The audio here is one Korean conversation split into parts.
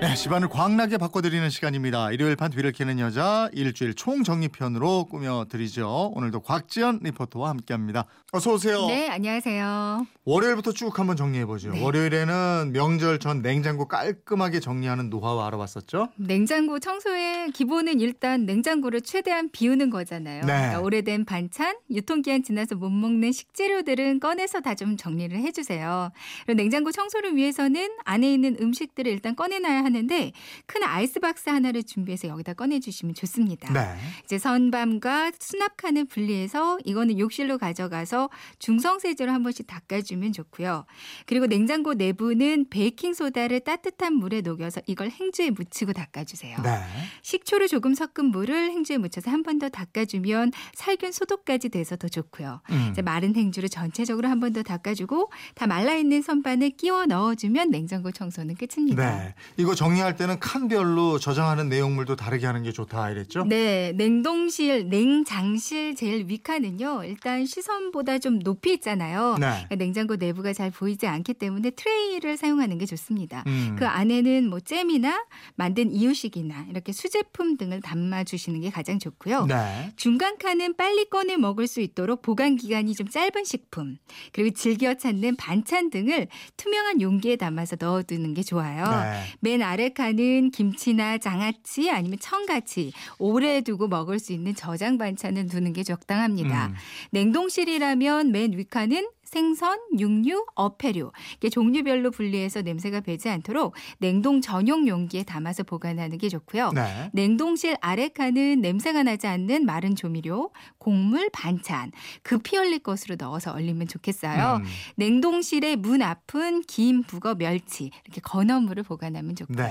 네, 집안을 광나게 바꿔드리는 시간입니다. 일요일 판 뒤를 캐는 여자 일주일 총정리편으로 꾸며드리죠. 오늘도 곽지연 리포터와 함께합니다. 어서 오세요. 네, 안녕하세요. 월요일부터 쭉 한번 정리해보죠. 네. 월요일에는 명절 전 냉장고 깔끔하게 정리하는 노하우 알아봤었죠? 냉장고 청소의 기본은 일단 냉장고를 최대한 비우는 거잖아요. 네. 그러니까 오래된 반찬, 유통기한 지나서 못 먹는 식재료들은 꺼내서 다 좀 정리를 해주세요. 그리고 냉장고 청소를 위해서는 안에 있는 음식들을 일단 꺼내놔야 하는데 큰 아이스박스 하나를 준비해서 여기다 꺼내주시면 좋습니다. 네. 이제 선밤과 수납칸을 분리해서 이거는 욕실로 가져가서 중성세제로 한 번씩 닦아주면 좋고요. 그리고 냉장고 내부는 베이킹 소다를 따뜻한 물에 녹여서 이걸 행주에 묻히고 닦아주세요. 네. 식초를 조금 섞은 물을 행주에 묻혀서 한 번 더 닦아주면 살균 소독까지 돼서 더 좋고요. 음. 이제 마른 행주를 전체적으로 한 번 더 닦아주고 다 말라 있는 선반에 끼워 넣어주면 냉장고 청소는 끝입니다. 네. 이거 정리할 때는 칸별로 저장하는 내용물도 다르게 하는 게 좋다 이랬죠? 네, 냉동실, 냉장실 제일 위칸은요. 일단 시선보다 좀 높이 있잖아요. 네. 그러니까 냉장고 내부가 잘 보이지 않기 때문에 트레이를 사용하는 게 좋습니다. 음. 그 안에는 뭐 잼이나 만든 이유식이나 이렇게 수제품 등을 담아 주시는 게 가장 좋고요. 네. 중간 칸은 빨리 꺼내 먹을 수 있도록 보관 기간이 좀 짧은 식품, 그리고 즐겨 찾는 반찬 등을 투명한 용기에 담아서 넣어두는 게 좋아요. 네. 맨 아래 칸은 김치나 장아찌 아니면 청가치 오래 두고 먹을 수 있는 저장 반찬을 두는 게 적당합니다. 음. 냉동실이라면 맨 위칸은 생선, 육류, 어패류 이게 종류별로 분리해서 냄새가 배지 않도록 냉동 전용 용기에 담아서 보관하는 게 좋고요. 네. 냉동실 아래 칸은 냄새가 나지 않는 마른 조미료, 곡물, 반찬 급히 얼릴 것으로 넣어서 얼리면 좋겠어요. 음. 냉동실의 문 앞은 김, 북어, 멸치 이렇게 건어물을 보관하면 좋고요. 네.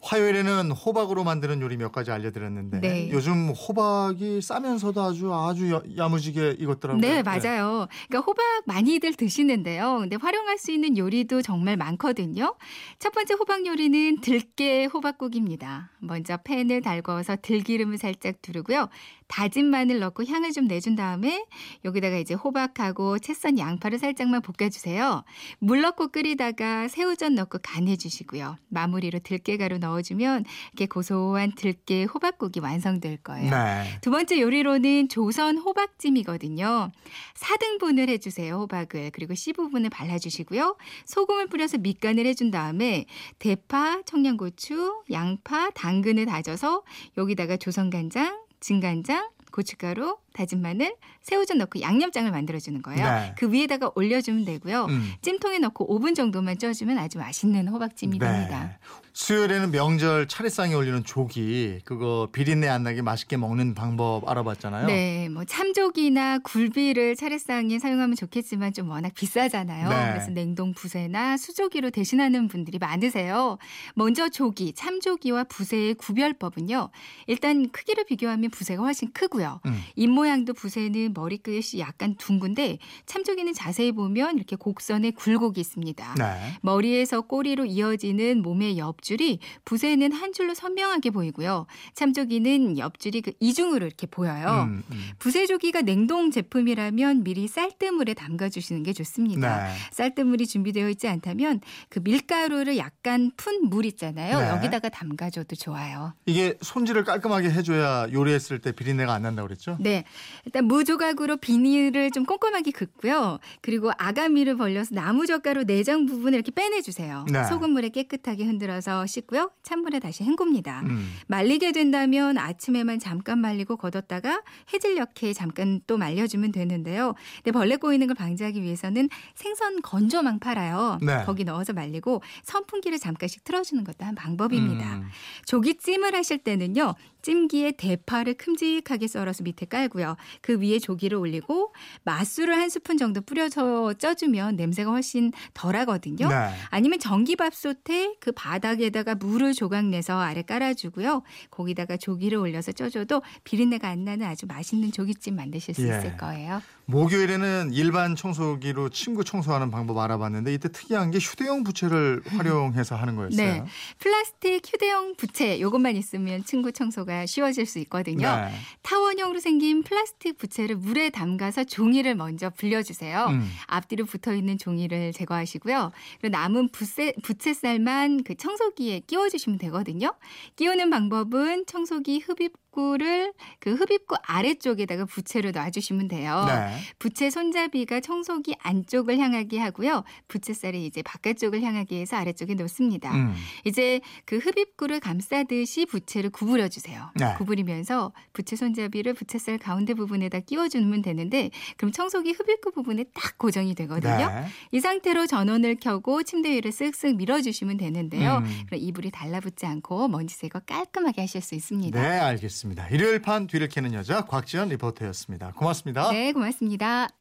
화요일에는 호박으로 만드는 요리 몇 가지 알려드렸는데 네. 요즘 호박이 싸면서도 아주 아주 야- 야무지게 익었더라고요. 네, 맞아요. 그러니까 호박 많이 들 드시는데요. 근데 활용할 수 있는 요리도 정말 많거든요. 첫 번째 호박 요리는 들깨 호박국입니다. 먼저 팬을 달궈서 들기름을 살짝 두르고요. 다진 마늘 넣고 향을 좀 내준 다음에 여기다가 이제 호박하고 채썬 양파를 살짝만 볶아주세요. 물 넣고 끓이다가 새우젓 넣고 간해주시고요. 마무리로 들깨가루 넣어주면 이렇게 고소한 들깨 호박국이 완성될 거예요. 네. 두 번째 요리로는 조선 호박찜이거든요. 4등분을 해주세요, 호박을. 그리고 씨 부분을 발라주시고요. 소금을 뿌려서 밑간을 해준 다음에 대파, 청양고추, 양파, 당근을 다져서 여기다가 조선간장, 진간장, 고춧가루, 다진 마늘, 새우젓 넣고 양념장을 만들어주는 거예요. 네. 그 위에다가 올려주면 되고요. 음. 찜통에 넣고 5분 정도만 쪄주면 아주 맛있는 호박찜이 됩니다. 네. 수요일에는 명절 차례상에 올리는 조기 그거 비린내 안 나게 맛있게 먹는 방법 알아봤잖아요. 네, 뭐 참조기나 굴비를 차례상에 사용하면 좋겠지만 좀 워낙 비싸잖아요. 네. 그래서 냉동 부세나 수조기로 대신하는 분들이 많으세요. 먼저 조기, 참조기와 부세의 구별법은요. 일단 크기를 비교하면 부세가 훨씬 크고요. 음. 입 모양도 부세는 머리끝이 약간 둥근데 참조기는 자세히 보면 이렇게 곡선의 굴곡이 있습니다. 네. 머리에서 꼬리로 이어지는 몸의 옆줄이 부세는 한 줄로 선명하게 보이고요. 참조기는 옆줄이 그 이중으로 이렇게 보여요. 음, 음. 부세조기가 냉동 제품이라면 미리 쌀뜨물에 담가주시는 게 좋습니다. 네. 쌀뜨물이 준비되어 있지 않다면 그 밀가루를 약간 푼 물 있잖아요. 네. 여기다가 담가줘도 좋아요. 이게 손질을 깔끔하게 해줘야 요리했을 때 비린내가 안 난다고 그랬죠? 네. 일단 무조각으로 비닐을 좀 꼼꼼하게 긋고요. 그리고 아가미를 벌려서 나무젓가루 내장 부분을 이렇게 빼내주세요. 네. 소금물에 깨끗하게 흔들어서 씻고요. 찬물에 다시 헹굽니다. 음. 말리게 된다면 아침에만 잠깐 말리고 걷었다가 해질녘에 잠깐 또 말려주면 되는데요. 근데 벌레 꼬이는 걸 방지하기 위해서는 생선 건조망 팔아요. 네. 거기 넣어서 말리고 선풍기를 잠깐씩 틀어주는 것도 한 방법입니다. 음. 조기찜을 하실 때는요. 찜기에 대파를 큼직하게 썰어서 밑에 깔고요. 그 위에 조기를 올리고 맛술을 한 스푼 정도 뿌려서 쪄주면 냄새가 훨씬 덜하거든요. 네. 아니면 전기밥솥에 그 바닥에다가 물을 조각 내서 아래 깔아주고요. 거기다가 조기를 올려서 쪄줘도 비린내가 안 나는 아주 맛있는 조기찜 만드실 수 예. 있을 거예요. 목요일에는 일반 청소기로 침구 청소하는 방법 알아봤는데 이때 특이한 게 휴대용 부채를 활용해서 하는 거였어요. 네. 플라스틱 휴대용 부채 요것만 있으면 친구 청소가 쉬워질 수 있거든요. 네. 타원형으로 생긴 플라스틱 부채를 물에 담가서 종이를 먼저 불려주세요. 음. 앞뒤로 붙어 있는 종이를 제거하시고요. 그리고 남은 부채, 부채살만 그 청소기에 끼워주시면 되거든요. 끼우는 방법은 청소기 흡입 구를 그 흡입구 아래쪽에다가 부채를 놔주시면 돼요. 네. 부채 손잡이가 청소기 안쪽을 향하게 하고요. 부채살이 이제 바깥쪽을 향하게 해서 아래쪽에 놓습니다. 음. 이제 그 흡입구를 감싸듯이 부채를 구부려 주세요. 네. 구부리면서 부채 손잡이를 부채살 가운데 부분에다 끼워주면 되는데 그럼 청소기 흡입구 부분에 딱 고정이 되거든요. 네. 이 상태로 전원을 켜고 침대 위를 쓱쓱 밀어주시면 되는데요. 음. 그럼 이불이 달라붙지 않고 먼지 제거 깔끔하게 하실 수 있습니다. 네, 알겠 습니다. 일요일 판 뒤를 캐는 여자 곽지연 리포터였습니다. 고맙습니다. 네, 고맙습니다.